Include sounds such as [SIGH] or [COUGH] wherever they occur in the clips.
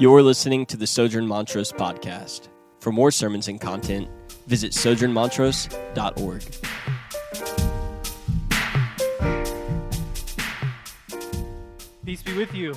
You're listening to the Sojourn Montrose podcast. For more sermons and content, visit sojournmontrose.org. Peace be with you.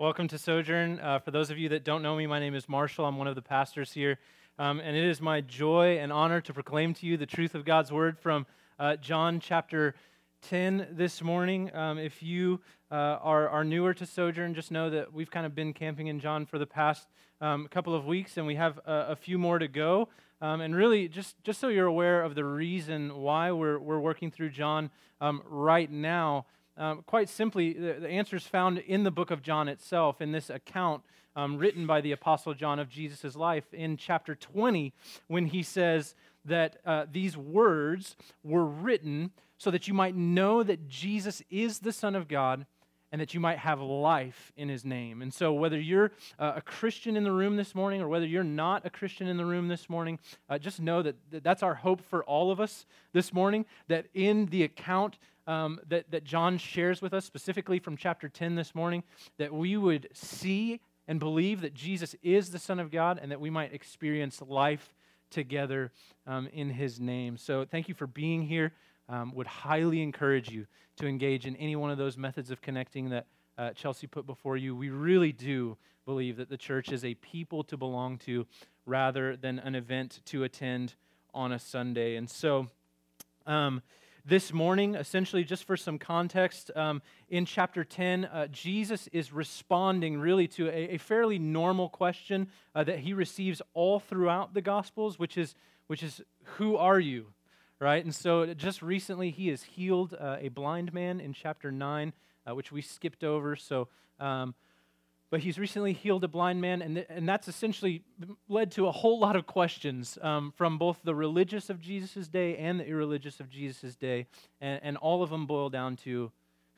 Welcome to Sojourn. Uh, for those of you that don't know me, my name is Marshall. I'm one of the pastors here. Um, and it is my joy and honor to proclaim to you the truth of God's word from uh, John chapter 10 this morning. Um, if you uh, are, are newer to Sojourn, just know that we've kind of been camping in John for the past um, couple of weeks, and we have a, a few more to go. Um, and really, just, just so you're aware of the reason why we're, we're working through John um, right now, um, quite simply, the, the answer is found in the book of John itself, in this account um, written by the Apostle John of Jesus' life in chapter 20, when he says that uh, these words were written so that you might know that Jesus is the Son of God and that you might have life in his name. And so, whether you're uh, a Christian in the room this morning or whether you're not a Christian in the room this morning, uh, just know that, that that's our hope for all of us this morning. That in the account um, that, that John shares with us, specifically from chapter 10 this morning, that we would see and believe that Jesus is the Son of God and that we might experience life together um, in his name. So, thank you for being here um, would highly encourage you to engage in any one of those methods of connecting that uh, Chelsea put before you. We really do believe that the church is a people to belong to rather than an event to attend on a Sunday. And so, um, this morning, essentially, just for some context, um, in chapter 10, uh, Jesus is responding really to a, a fairly normal question uh, that he receives all throughout the Gospels, which is, which is Who are you? Right? And so just recently, he has healed uh, a blind man in chapter 9, uh, which we skipped over. So, um, but he's recently healed a blind man, and, th- and that's essentially led to a whole lot of questions um, from both the religious of Jesus' day and the irreligious of Jesus' day. And, and all of them boil down to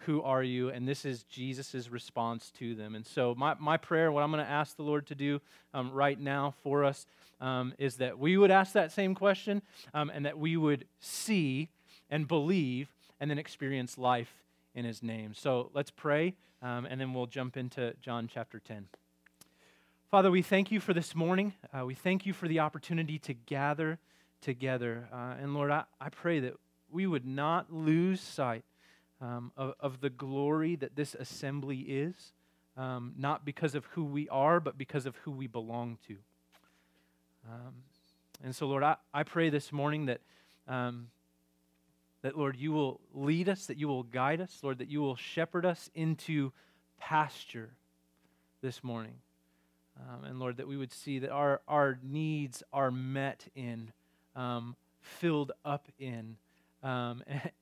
who are you? And this is Jesus' response to them. And so, my, my prayer, what I'm going to ask the Lord to do um, right now for us, um, is that we would ask that same question um, and that we would see and believe and then experience life in his name. So, let's pray, um, and then we'll jump into John chapter 10. Father, we thank you for this morning. Uh, we thank you for the opportunity to gather together. Uh, and Lord, I, I pray that we would not lose sight um, of, of, the glory that this assembly is, um, not because of who we are, but because of who we belong to. Um, and so, Lord, I, I pray this morning that, um, that, Lord, you will lead us, that you will guide us, Lord, that you will shepherd us into pasture this morning. Um, and, Lord, that we would see that our, our needs are met in, um, filled up in, um, [LAUGHS]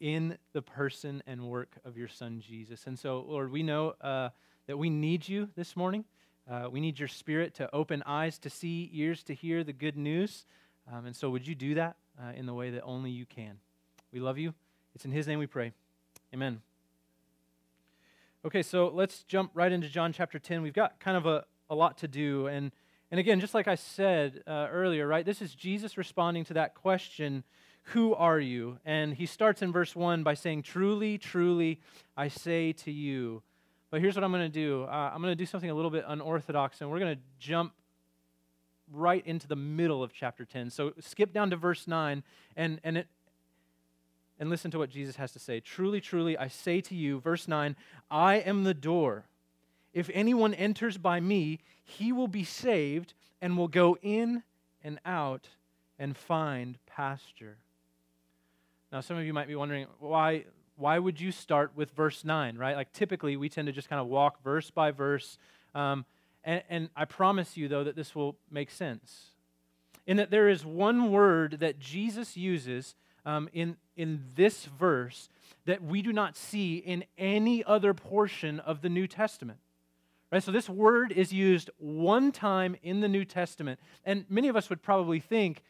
in the person and work of your Son, Jesus. And so, Lord, we know uh, that we need you this morning. Uh, we need your spirit to open eyes to see, ears to hear the good news. Um, and so, would you do that uh, in the way that only you can? We love you. It's in His name we pray. Amen. Okay, so let's jump right into John chapter 10. We've got kind of a, a lot to do. And, and again, just like I said uh, earlier, right, this is Jesus responding to that question who are you? And he starts in verse 1 by saying, Truly, truly, I say to you. But here's what I'm going to do uh, I'm going to do something a little bit unorthodox, and we're going to jump right into the middle of chapter 10. So skip down to verse 9 and, and, it, and listen to what Jesus has to say. Truly, truly, I say to you, verse 9, I am the door. If anyone enters by me, he will be saved and will go in and out and find pasture. Now, some of you might be wondering why, why would you start with verse 9, right? Like typically we tend to just kind of walk verse by verse. Um, and, and I promise you, though, that this will make sense. In that there is one word that Jesus uses um, in, in this verse that we do not see in any other portion of the New Testament. Right? So this word is used one time in the New Testament. And many of us would probably think,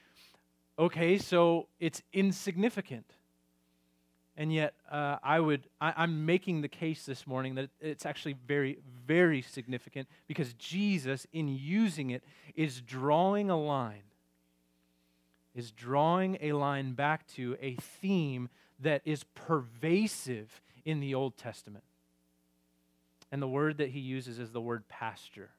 okay, so it's insignificant. And yet, uh, I would, I, am making the case this morning that it's actually very, very significant because Jesus, in using it, is drawing a line, is drawing a line back to a theme that is pervasive in the Old Testament. And the word that he uses is the word pasture.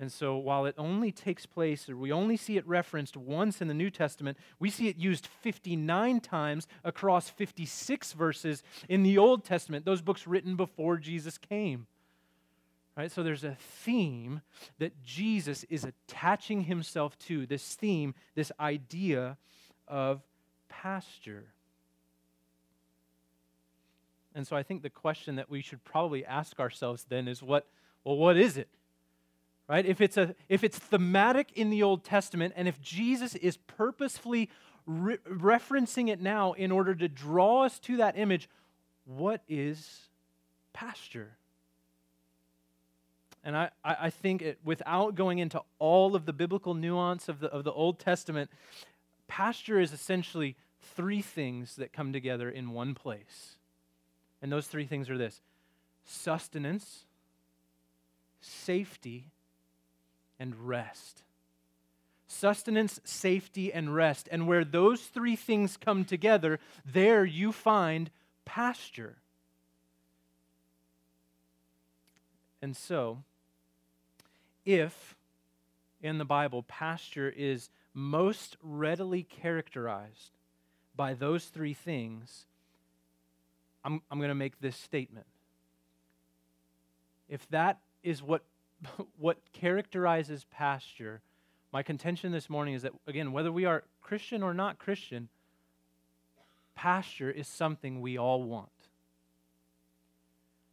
And so, while it only takes place, or we only see it referenced once in the New Testament, we see it used 59 times across 56 verses in the Old Testament, those books written before Jesus came. Right? So, there's a theme that Jesus is attaching himself to this theme, this idea of pasture. And so, I think the question that we should probably ask ourselves then is what, well, what is it? Right? If it's, a, if it's thematic in the Old Testament, and if Jesus is purposefully re- referencing it now in order to draw us to that image, what is pasture? And I, I think it, without going into all of the biblical nuance of the, of the Old Testament, pasture is essentially three things that come together in one place. And those three things are this sustenance, safety, and rest. Sustenance, safety, and rest. And where those three things come together, there you find pasture. And so, if in the Bible pasture is most readily characterized by those three things, I'm, I'm going to make this statement. If that is what [LAUGHS] what characterizes pasture, my contention this morning is that, again, whether we are Christian or not Christian, pasture is something we all want.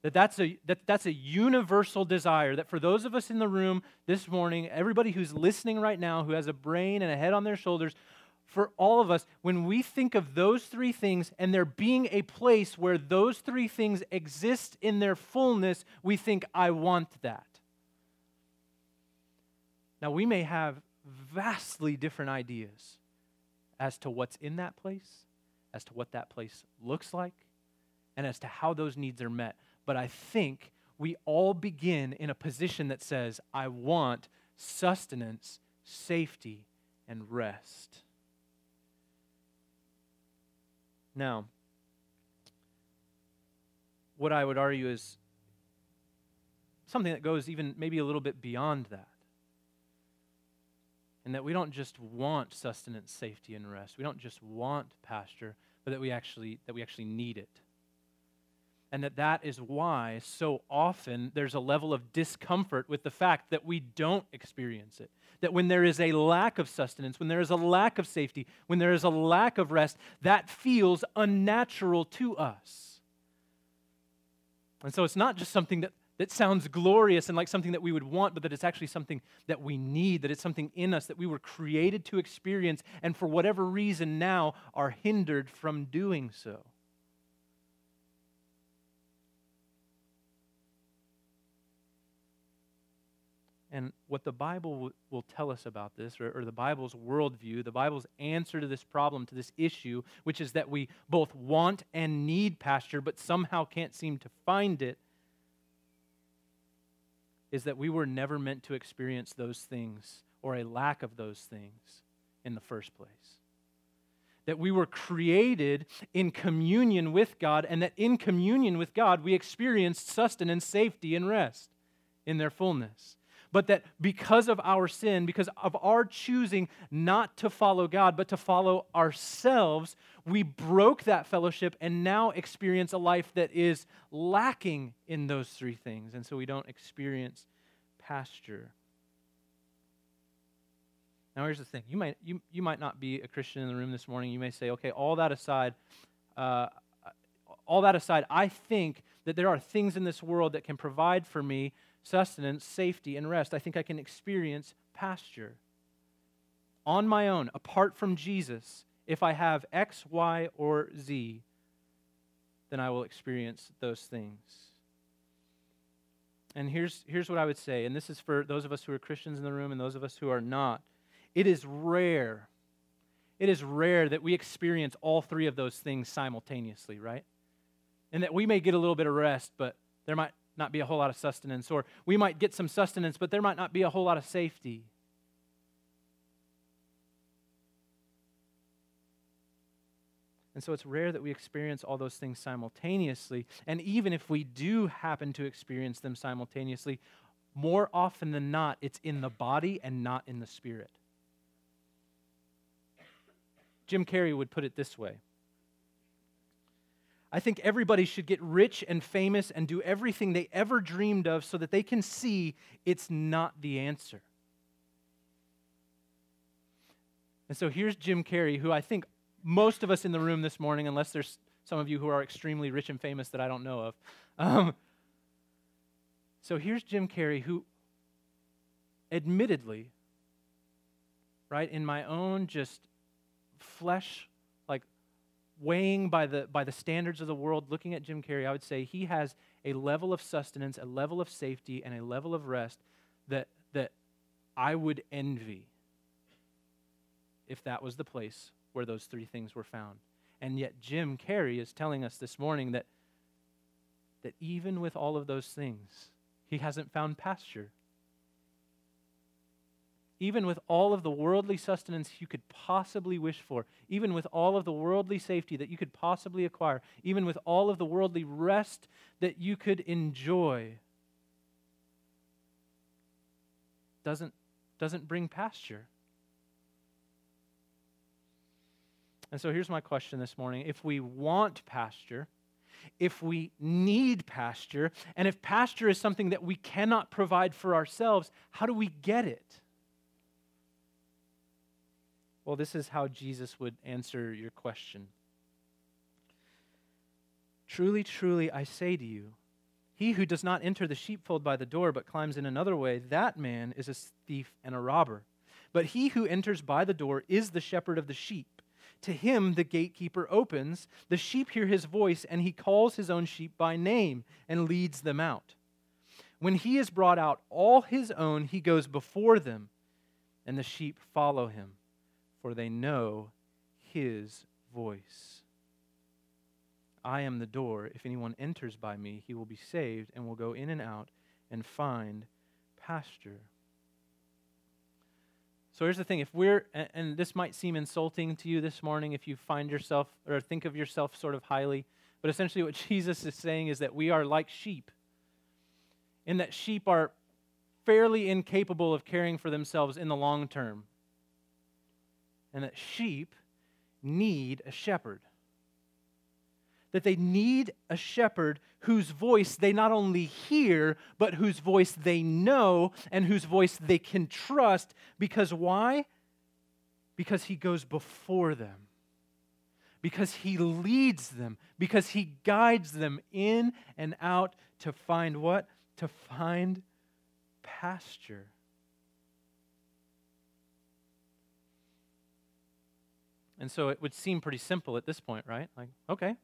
That that's a, that that's a universal desire. That for those of us in the room this morning, everybody who's listening right now, who has a brain and a head on their shoulders, for all of us, when we think of those three things and there being a place where those three things exist in their fullness, we think, I want that. Now, we may have vastly different ideas as to what's in that place, as to what that place looks like, and as to how those needs are met. But I think we all begin in a position that says, I want sustenance, safety, and rest. Now, what I would argue is something that goes even maybe a little bit beyond that and that we don't just want sustenance, safety, and rest. We don't just want pasture, but that we actually that we actually need it. And that that is why so often there's a level of discomfort with the fact that we don't experience it. That when there is a lack of sustenance, when there is a lack of safety, when there is a lack of rest, that feels unnatural to us. And so it's not just something that that sounds glorious and like something that we would want, but that it's actually something that we need, that it's something in us that we were created to experience, and for whatever reason now are hindered from doing so. And what the Bible will tell us about this, or, or, the Bible's worldview, the Bible's answer to this problem, to this issue, which is that we both want and need pasture, but somehow can't seem to find it, is that we were never meant to experience those things or a lack of those things in the first place. That we were created in communion with God, and that in communion with God, we experienced sustenance, safety, and rest in their fullness but that because of our sin, because of our choosing not to follow God, but to follow ourselves, we broke that fellowship and now experience a life that is lacking in those three things. And so we don't experience pasture. Now, here's the thing you might, you, you might not be a Christian in the room this morning. You may say, okay, all that aside, uh, all that aside, I think that there are things in this world that can provide for me sustenance, safety, and rest. I think I can experience pasture on my own, apart from Jesus. If I have X, Y, or Z, then I will experience those things. And here's, here's what I would say, and this is for those of us who are Christians in the room and those of us who are not. It is rare, it is rare that we experience all three of those things simultaneously, right? And that we may get a little bit of rest, but there might not be a whole lot of sustenance, or we might get some sustenance, but there might not be a whole lot of safety. And so it's rare that we experience all those things simultaneously. And even if we do happen to experience them simultaneously, more often than not, it's in the body and not in the spirit. Jim Carrey would put it this way I think everybody should get rich and famous and do everything they ever dreamed of so that they can see it's not the answer. And so here's Jim Carrey, who I think most of us in the room this morning, unless there's some of you who are extremely rich and famous that I don't know of. Um, so here's Jim Carrey, who admittedly, right, in my own just flesh weighing by the, by the standards of the world, looking at Jim Carrey, I would say he has a level of sustenance, a level of safety, and a level of rest that, that I would envy if that was the place where those three things were found. And yet, Jim Carrey is telling us this morning that, that even with all of those things, he hasn't found pasture even with all of the worldly sustenance you could possibly wish for, even with all of the worldly safety that you could possibly acquire, even with all of the worldly rest that you could enjoy, doesn't, doesn't bring pasture. And so here's my question this morning. If we want pasture, if we need pasture, and if pasture is something that we cannot provide for ourselves, how do we get it? Well, this is how Jesus would answer your question. Truly, truly, I say to you, he who does not enter the sheepfold by the door, but climbs in another way, that man is a thief and a robber. But he who enters by the door is the shepherd of the sheep. To him the gatekeeper opens. The sheep hear his voice, and he calls his own sheep by name and leads them out. When he has brought out all his own, he goes before them, and the sheep follow him for they know his voice. I am the door. If anyone enters by me, he will be saved and will go in and out and find pasture. So here's the thing if we're, and this might seem insulting to you this morning if you find yourself or think of yourself sort of highly, but essentially what [LAUGHS] Jesus is saying is that we are like sheep, in that sheep are fairly incapable of caring for themselves in the long term and that sheep need a shepherd. That they need a shepherd whose voice they not only hear, but whose voice they know and whose voice they can trust. Because why? Because he goes before them. Because he leads them. Because he guides them in and out to find what? To find pasture. And so it would seem pretty simple at this point, right? Like, okay.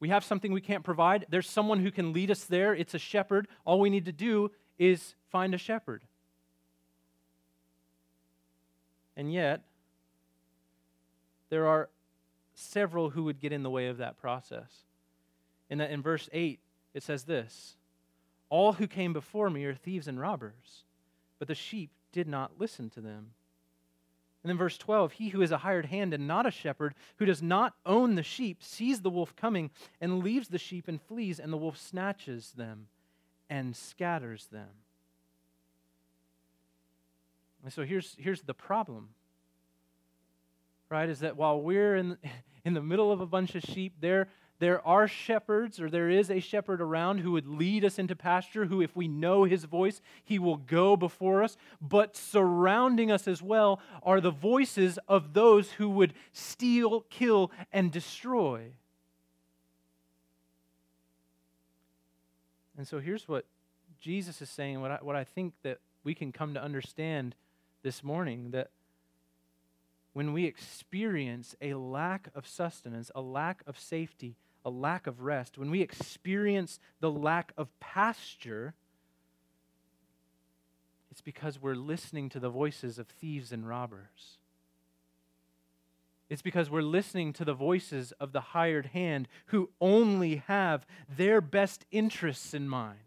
We have something we can't provide. There's someone who can lead us there. It's a shepherd. All we need to do is find a shepherd. And yet, there are several who would get in the way of that process. In, that, in verse 8, it says this All who came before me are thieves and robbers, but the sheep did not listen to them. And then verse 12, he who is a hired hand and not a shepherd, who does not own the sheep, sees the wolf coming and leaves the sheep and flees, and the wolf snatches them and scatters them. And so here's, here's the problem, right? Is that while we're in, [LAUGHS] in the middle of a bunch of sheep, they're, there are shepherds, or there is a shepherd around who would lead us into pasture, who, if we know his voice, he will go before us. But surrounding us as well are the voices of those who would steal, kill, and destroy. And so here's what Jesus is saying, what I, what I think that we can come to understand this morning that when we experience a lack of sustenance, a lack of safety, a lack of rest, when we experience the lack of pasture, it's because we're listening to the voices of thieves and robbers. It's because we're listening to the voices of the hired hand who only have their best interests in mind.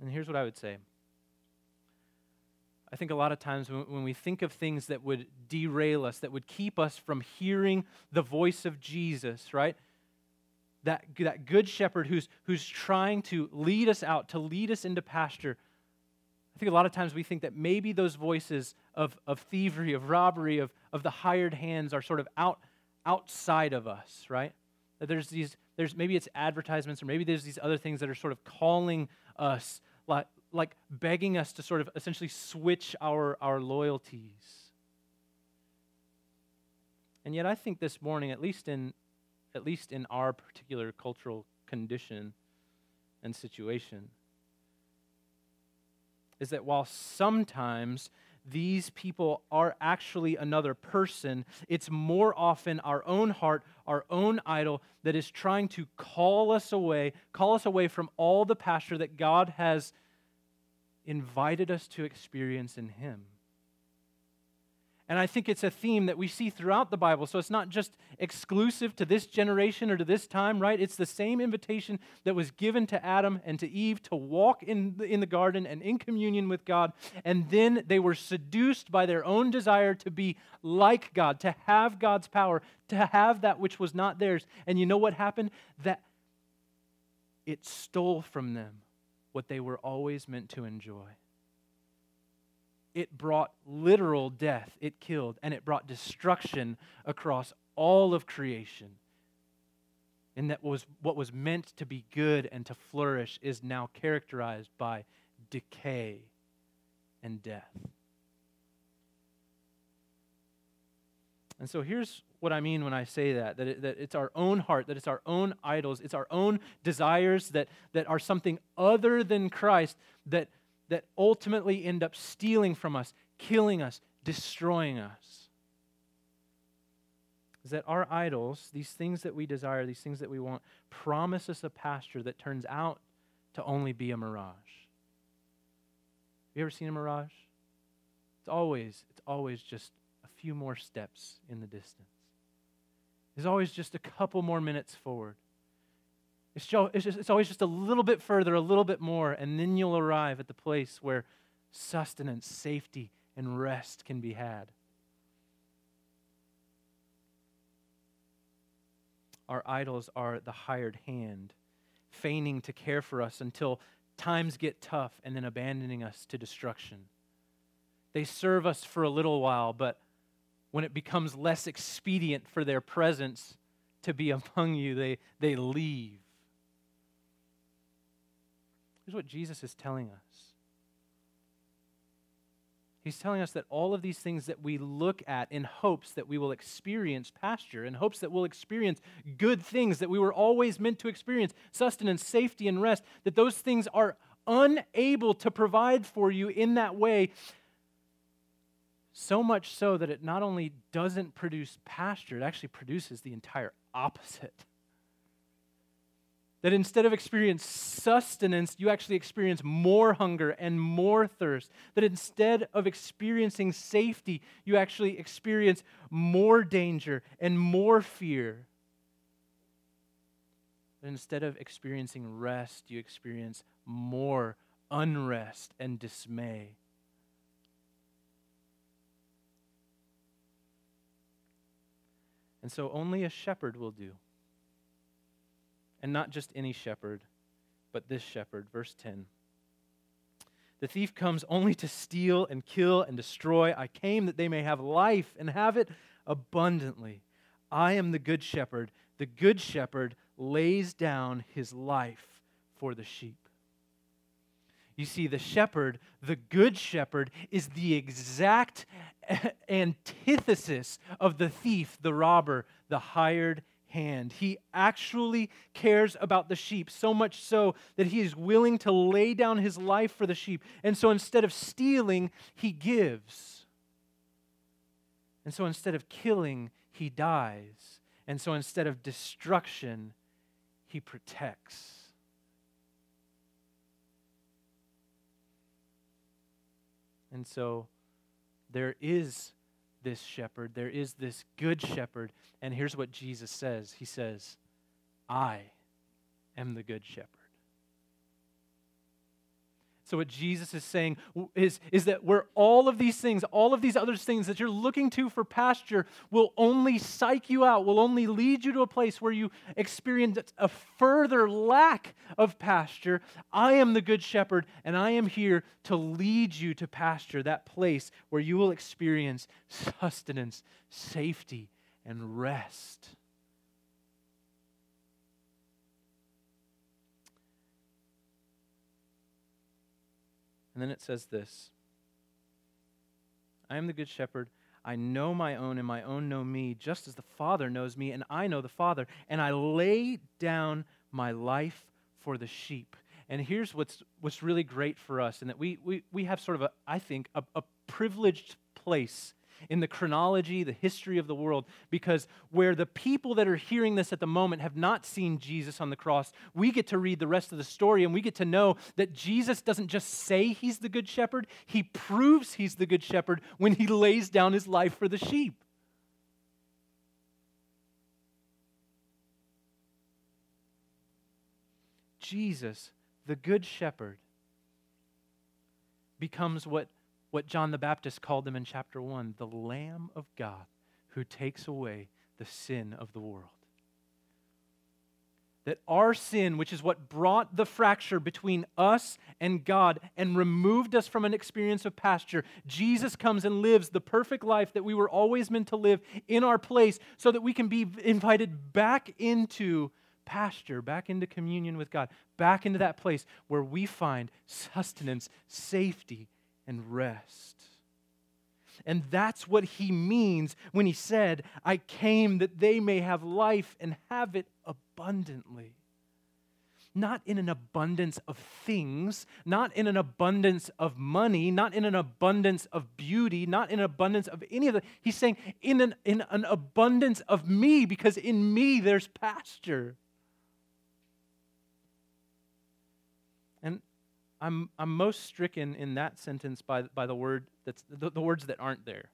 And here's what I would say I think a lot of times when, when, we think of things that would derail us, that would keep us from hearing the voice of Jesus, right? That, that good shepherd who's, who's trying to lead us out, to lead us into pasture. I think a lot of times we think that maybe those voices of, of thievery, of robbery, of, of the hired hands are sort of out, outside of us, right? That there's these, there's maybe it's advertisements or maybe there's these other things that are sort of calling us like, like begging us to sort of essentially switch our, our loyalties. And yet I think this morning, at least in at least in our particular cultural condition and situation, is that while sometimes these people are actually another person, it's more often our own heart, our own idol that is trying to call us away, call us away from all the pasture that God has invited us to experience in Him. And I think it's a theme that we see throughout the Bible. So it's not just exclusive to this generation or to this time, right? It's the same invitation that was given to Adam and to Eve to walk in the, in the garden and in communion with God. And then they were seduced by their own desire to be like God, to have God's power, to have that which was not theirs. And you know what happened? That it stole from them what they were always meant to enjoy. It brought literal death, it killed, and it brought destruction across all of creation. And that was what was meant to be good and to flourish is now characterized by decay and death. And so here's what I mean when I say that that, it, that it's our own heart, that it's our own idols, it's our own desires that, that are something other than Christ that, that ultimately end up stealing from us, killing us, destroying us. Is that our idols, these things that we desire, these things that we want, promise us a pasture that turns out to only be a mirage. Have you ever seen a mirage? It's always, it's always just few more steps in the distance is always just a couple more minutes forward. It's, just, it's always just a little bit further, a little bit more, and then you'll arrive at the place where sustenance, safety, and rest can be had. Our idols are the hired hand, feigning to care for us until times get tough and then abandoning us to destruction. They serve us for a little while, but when it becomes less expedient for their presence to be [LAUGHS] among you, they, they leave. Here's what Jesus is telling us He's telling us that all of these things that we look at in hopes that we will experience pasture, in hopes that we'll experience good things that we were always meant to experience sustenance, safety, and rest that those things are unable to provide for you in that way so much so that it not only doesn't produce pasture, it actually produces the entire opposite. That instead of experience sustenance, you actually experience more hunger and more thirst. That instead of experiencing safety, you actually experience more danger and more fear. That instead of experiencing rest, you experience more unrest and dismay. And so only a shepherd will do. And not just any shepherd, but this shepherd. Verse 10. The thief comes only to steal and kill and destroy. I came that they may have life and have it abundantly. I am the good shepherd. The good shepherd lays down his life for the sheep. You see, the shepherd, the good shepherd, is the exact [LAUGHS] antithesis of the thief, the robber, the hired hand. He actually cares about the sheep, so much so that he is willing to lay down his life for the sheep. And so instead of stealing, he gives. And so instead of killing, he dies. And so instead of destruction, he protects. And so there is this shepherd, there is this good shepherd. And here's what Jesus says He says, I am the good shepherd. So, what Jesus is saying is, is that where all of these things, all of these other things that you're looking to for pasture will only psych you out, will only lead you to a place where you experience a further lack of pasture. I am the good shepherd, and I am here to lead you to pasture, that place where you will experience sustenance, safety, and rest. And then it says this I am the good shepherd. I know my own, and my own know me, just as the Father knows me, and I know the Father. And I lay down my life for the sheep. And here's what's, what's really great for us, and that we, we, we have sort of a, I think, a, a privileged place in the chronology, the history of the world, because where the people that are hearing this at the moment have not seen Jesus on the cross, we get to read the rest of the story and we get to know that Jesus doesn't just say he's the good shepherd, he proves he's the good shepherd when he lays down his life for the sheep. Jesus, the good shepherd, becomes what what John the Baptist called them in chapter 1 the Lamb of God who takes away the sin of the world. That our sin, which is what brought the fracture between us and God and removed us from an experience of pasture, Jesus comes and lives the perfect life that we were always meant to live in our place so that we can be invited back into pasture, back into communion with God, back into that place where we find sustenance, safety, and rest. And that's what he means when he said, I came that they may have life and have it abundantly. Not in an abundance of things, not in an abundance of money, not in an abundance of beauty, not in an abundance of any of that. He's saying, in an, in an abundance of me, because in me there's pasture. I'm, I'm most stricken in that sentence by, by the, word that's, the, the words that aren't there.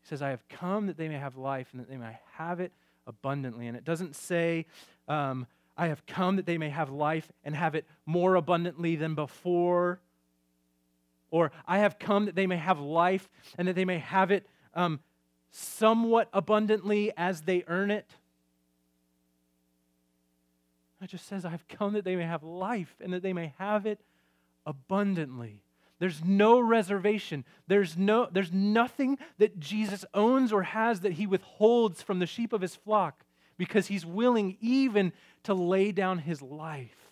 He says, I have come that they may have life and that they may have it abundantly. And it doesn't say, um, I have come that they may have life and have it more abundantly than before. Or I have come that they may have life and that they may have it um, somewhat abundantly as they earn it. It just says, I've come that they may have life and that they may have it abundantly. There's no reservation. There's, no, there's nothing that Jesus owns or has that he withholds from the sheep of his flock because he's willing even to lay down his life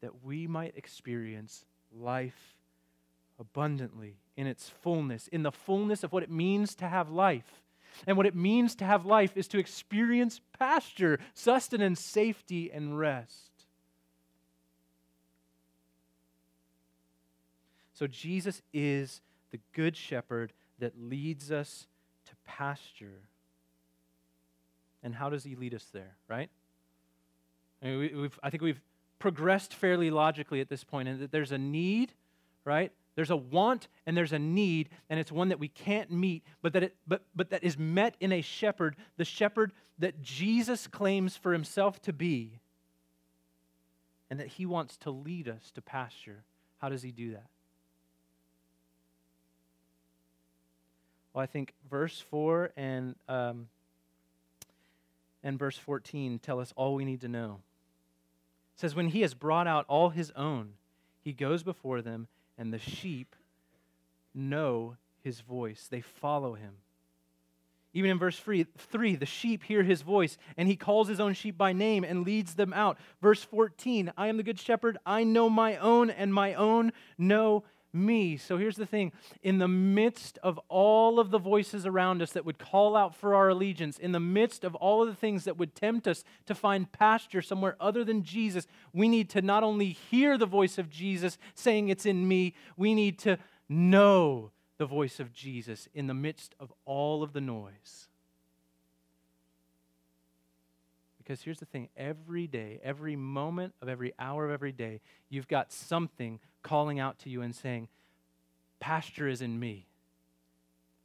that we might experience life abundantly in its fullness, in the fullness of what it means to have life. And what it means to have life is to experience pasture, sustenance, safety, and rest. So Jesus is the good shepherd that leads us to pasture. And how does he lead us there, right? I, mean, we, I think we've progressed fairly logically at this point, and that there's a need, right? There's a want and there's a need, and it's one that we can't meet, but that, it, but, but that is met in a shepherd, the shepherd that Jesus claims for himself to be, and that he wants to lead us to pasture. How does he do that? Well, I think verse 4 and, um, and verse 14 tell us all we need to know. It says, When he has brought out all his own, he goes before them, and the sheep know his voice. They follow him. Even in verse 3, 3, the sheep hear his voice, and he calls his own sheep by name and leads them out. Verse 14, I am the good shepherd. I know my own, and my own know me. So here's the thing in the midst of all of the voices around us that would call out for our allegiance, in the midst of all of the things that would tempt us to find pasture somewhere other than Jesus, we need to not only hear the voice of Jesus saying it's in me, we need to know the voice of Jesus in the midst of all of the noise. Because here's the thing every day, every moment of every hour of every day, you've got something calling out to you and saying, Pasture is in me.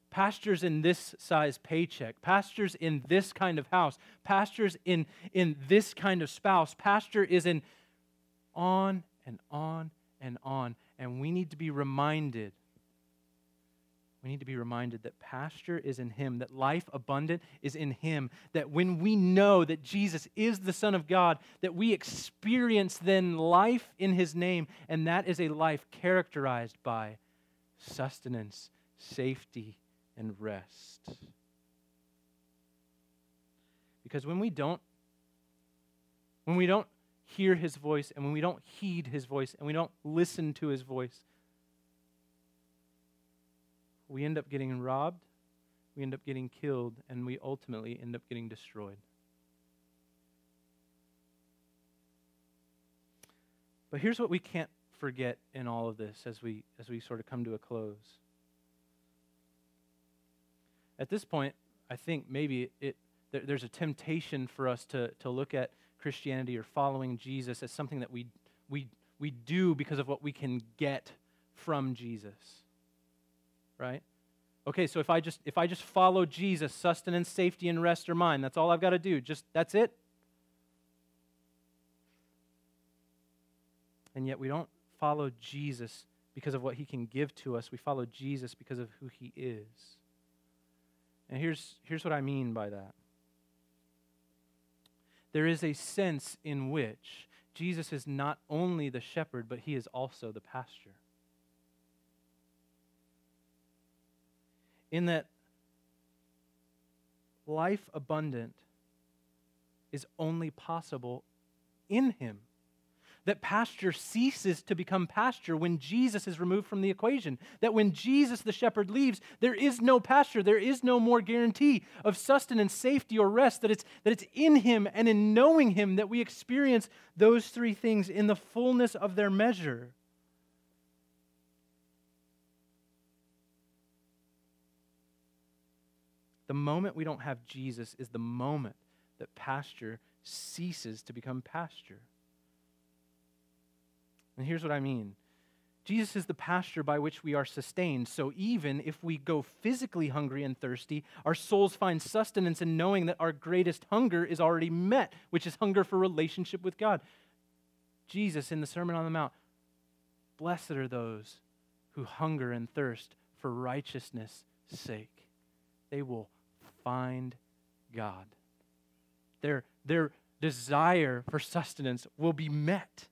Pastures in this size paycheck, pastures in this kind of house, pastures in, in this kind of spouse, pasture is in on and on and on. And we need to be reminded. We need to be reminded that pasture is in Him, that life abundant is in Him, that when we know that Jesus is the Son of God, that we experience then life in His name, and that is a life characterized by sustenance, safety, and rest. Because when we don't when we don't hear his voice and when we don't heed his voice and we don't listen to his voice, we end up getting robbed, we end up getting killed, and we ultimately end up getting destroyed. But here's what we can't forget in all of this as we as we sort of come to a close. At this point, I think maybe it, there, there's a temptation for us to, to look at Christianity or following Jesus as something that we, we, we do because of what we can get from Jesus. Right? Okay, so if I just if I just follow Jesus, sustenance, safety, and rest are mine. That's all I've got to do. Just that's it. And yet we don't follow Jesus because of what he can give to us. We follow Jesus because of who he is. And here's, here's what I mean by that there is a sense in which Jesus is not only the shepherd, but he is also the pasture. In that life abundant is only possible in him that pasture ceases to become pasture when Jesus is removed from the equation. That when Jesus, the shepherd, leaves, there is no pasture. There is no more guarantee of sustenance, safety, or rest. That it's, that it's in Him and in knowing Him that we experience those three things in the fullness of their measure. The moment we don't have Jesus is the moment that pasture ceases to become pasture. And here's what I mean Jesus is the pasture by which we are sustained. So even if we go physically hungry and thirsty, our souls find sustenance in knowing that our greatest hunger is already met, which is hunger for relationship with God. Jesus in the Sermon on the Mount, blessed are those who hunger and thirst for righteousness' sake. They will find God. Their, their desire for sustenance will be met.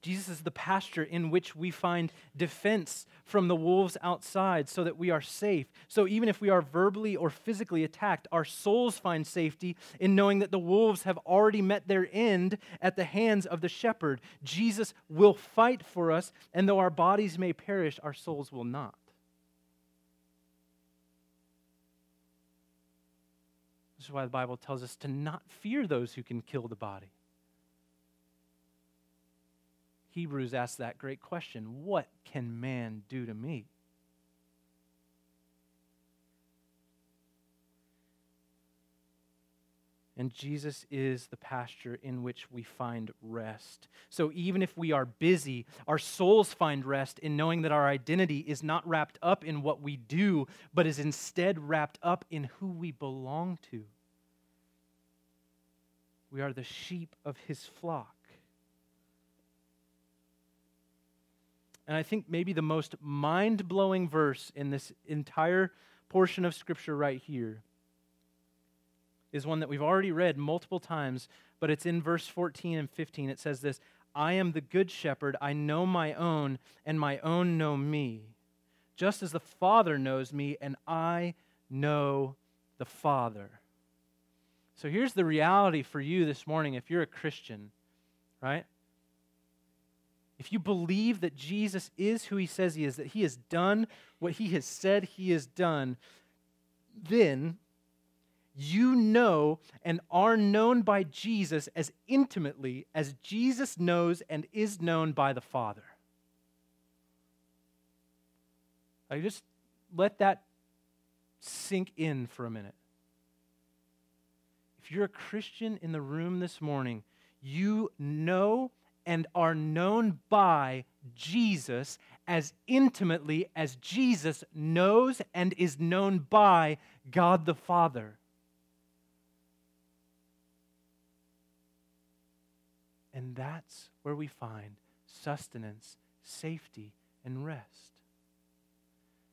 Jesus is the pasture in which we find defense from the wolves outside so that we are safe. So even if we are verbally or physically attacked, our souls find safety in knowing that the wolves have already met their end at the hands of the shepherd. Jesus will fight for us, and though our bodies may perish, our souls will not. This is why the Bible tells us to not fear those who can kill the body. Hebrews asks that great question What can man do to me? And Jesus is the pasture in which we find rest. So even if we are busy, our souls find rest in knowing that our identity is not wrapped up in what we do, but is instead wrapped up in who we belong to. We are the sheep of his flock. And I think maybe the most mind blowing verse in this entire portion of Scripture right here is one that we've already read multiple times, but it's in verse 14 and 15. It says this I am the good shepherd, I know my own, and my own know me, just as the Father knows me, and I know the Father. So here's the reality for you this morning if you're a Christian, right? if you believe that Jesus is who he says he is, that he has done what he has said he has done, then you know and are known by Jesus as intimately as Jesus knows and is known by the Father. I just let that sink in for a minute. If you're a Christian in the room this morning, you know and are known by Jesus as intimately as Jesus knows and is known by God the Father. And that's where we find sustenance, safety, and rest.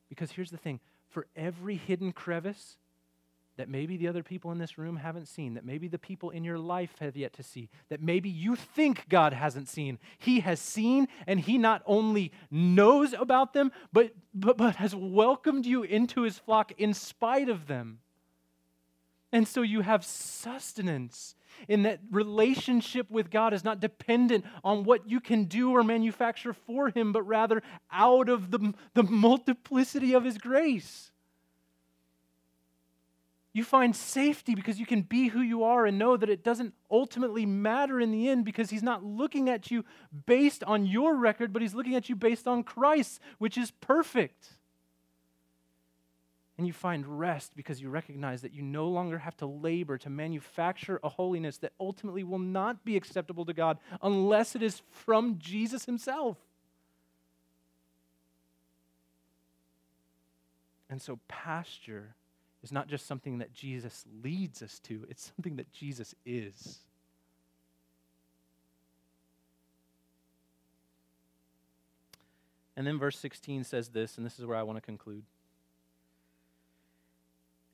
Because here's the thing for every hidden crevice that maybe the other people in this room haven't seen, that maybe the people in your life have yet to see, that maybe you think God hasn't seen, He has seen, and He not only knows about them, but, but, but has welcomed you into His flock in spite of them. And so you have sustenance in that relationship with God is not dependent on what you can do or manufacture for Him, but rather out of the, the multiplicity of His grace. You find safety because you can be who you are and know that it doesn't ultimately matter in the end because He's not looking at you based on your record, but He's looking at you based on Christ, which is perfect. And you find rest because you recognize that you no longer have to labor to manufacture a holiness that ultimately will not be acceptable to God unless it is from Jesus Himself. And so, pasture is not just something that Jesus leads us to, it's something that Jesus is. And then verse 16 says this, and this is where I want to conclude.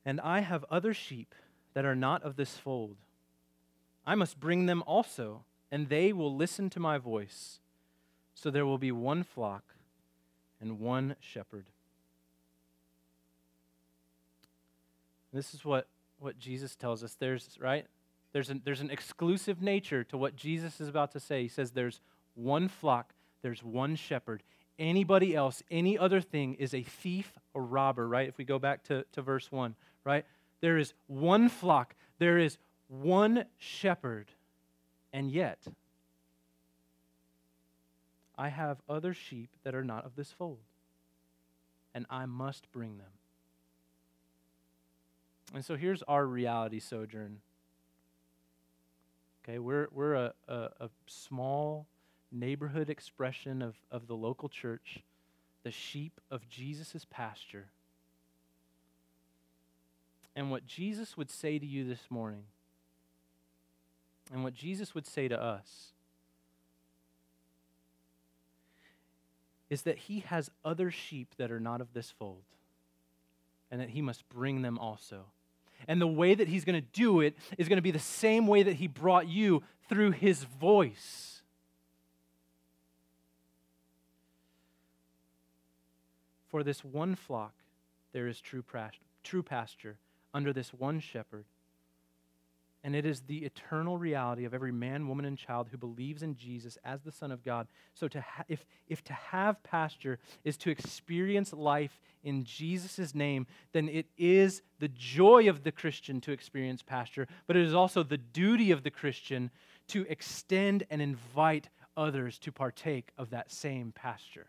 And I have other sheep that are not of this fold. I must bring them also, and they will listen to my voice. So there will be one flock and one shepherd. This is what, what Jesus tells us. There's, right? There's an, there's an exclusive nature to what Jesus is about to say. He says there's one flock, there's one shepherd. Anybody else, any other thing is a thief or robber, right? If we go back to, to verse 1 right? There is one flock, there is one shepherd, and yet I have other sheep that are not of this fold, and I must bring them. And so here's our reality sojourn. Okay, we're, we're a, a, a small neighborhood expression of, of the local church, the sheep of Jesus' pasture. And what Jesus would say to you this morning, and what Jesus would say to us, is that he has other sheep that are not of this fold, and that he must bring them also. And the way that he's going to do it is going to be the same way that he brought you through his voice. For this one flock, there is true, true pasture under this one shepherd. And it is the eternal reality of every man, woman, and child who believes in Jesus as the Son of God. So, to ha- if, if to have pasture is to experience life in Jesus' name, then it is the joy of the Christian to experience pasture, but it is also the duty of the Christian to extend and invite others to partake of that same pasture.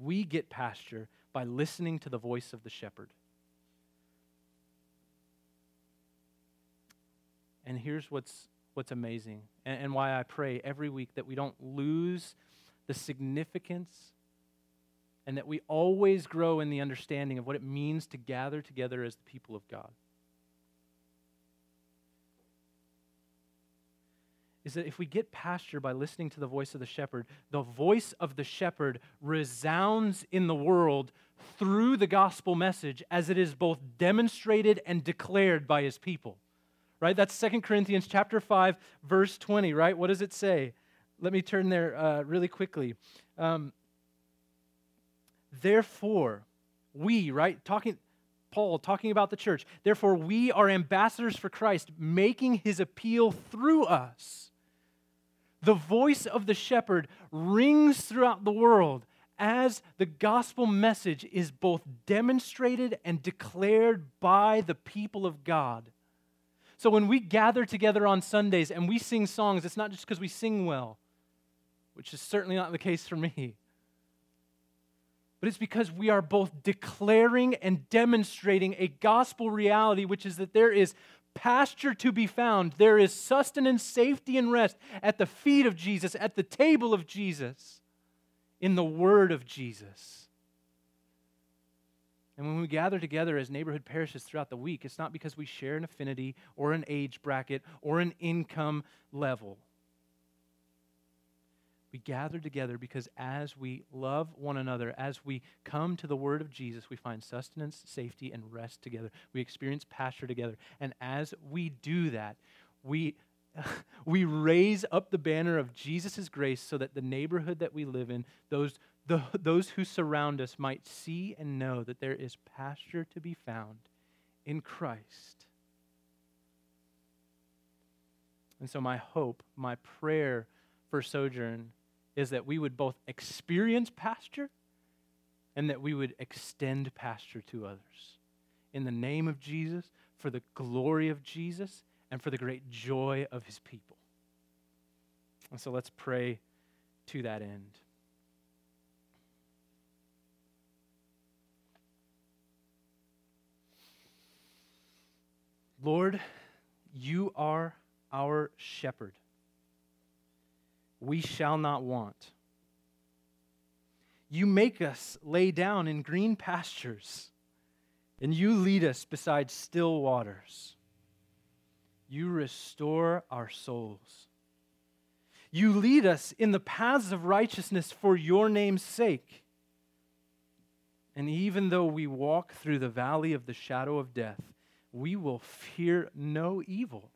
We get pasture by listening to the voice of the shepherd. And here's what's, what's amazing, and, and why I pray every week that we don't lose the significance and that we always grow in the understanding of what it means to gather together as the people of God. is that if we get pasture by listening to the voice of the shepherd, the voice of the shepherd resounds in the world through the gospel message as it is both demonstrated and declared by his people. Right? That's Second Corinthians chapter 5 verse 20, right? What does it say? Let me turn there uh, really quickly. Um, Therefore, we, right? Talking Paul talking about the church. Therefore, we are ambassadors for Christ, making his appeal through us the voice of the shepherd rings throughout the world as the gospel message is both demonstrated and declared by the people of God. So when we gather together on Sundays and we sing songs, it's not just because we sing well, which is certainly not the case for me, but it's because we are both declaring and demonstrating a gospel reality, which is that there is pasture to be found. There is sustenance, safety, and rest at the feet of Jesus, at the table of Jesus, in the word of Jesus. And when we gather together as neighborhood parishes throughout the week, it's not because we share an affinity or an age bracket or an income level. We gather together because as we love one another, as we come to the word of Jesus, we find sustenance, safety, and rest together. We experience pasture together. And as we do that, we, [LAUGHS] we raise up the banner of Jesus' grace so that the neighborhood that we live in, those, the, those who surround us, might see and know that there is pasture to be found in Christ. And so, my hope, my prayer for Sojourn is that we would both experience pasture and that we would extend pasture to others. In the name of Jesus, for the glory of Jesus, and for the great joy of his people. And so let's pray to that end. Lord, you are our shepherd we shall not want. You make us lay down in green pastures, and you lead us beside still waters. You restore our souls. You lead us in the paths of righteousness for your name's sake. And even though we walk through the valley of the shadow of death, we will fear no evil,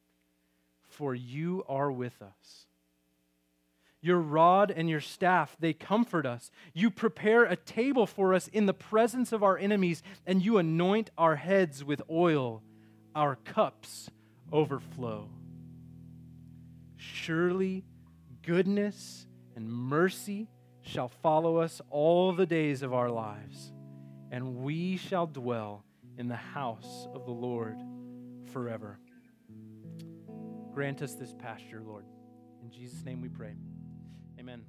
for you are with us. Your rod and your staff, they comfort us. You prepare a table for us in the presence of our enemies, and you anoint our heads with oil. Our cups overflow. Surely goodness and mercy shall follow us all the days of our lives, and we shall dwell in the house of the Lord forever. Grant us this pasture, Lord. In Jesus' name we pray. Amen.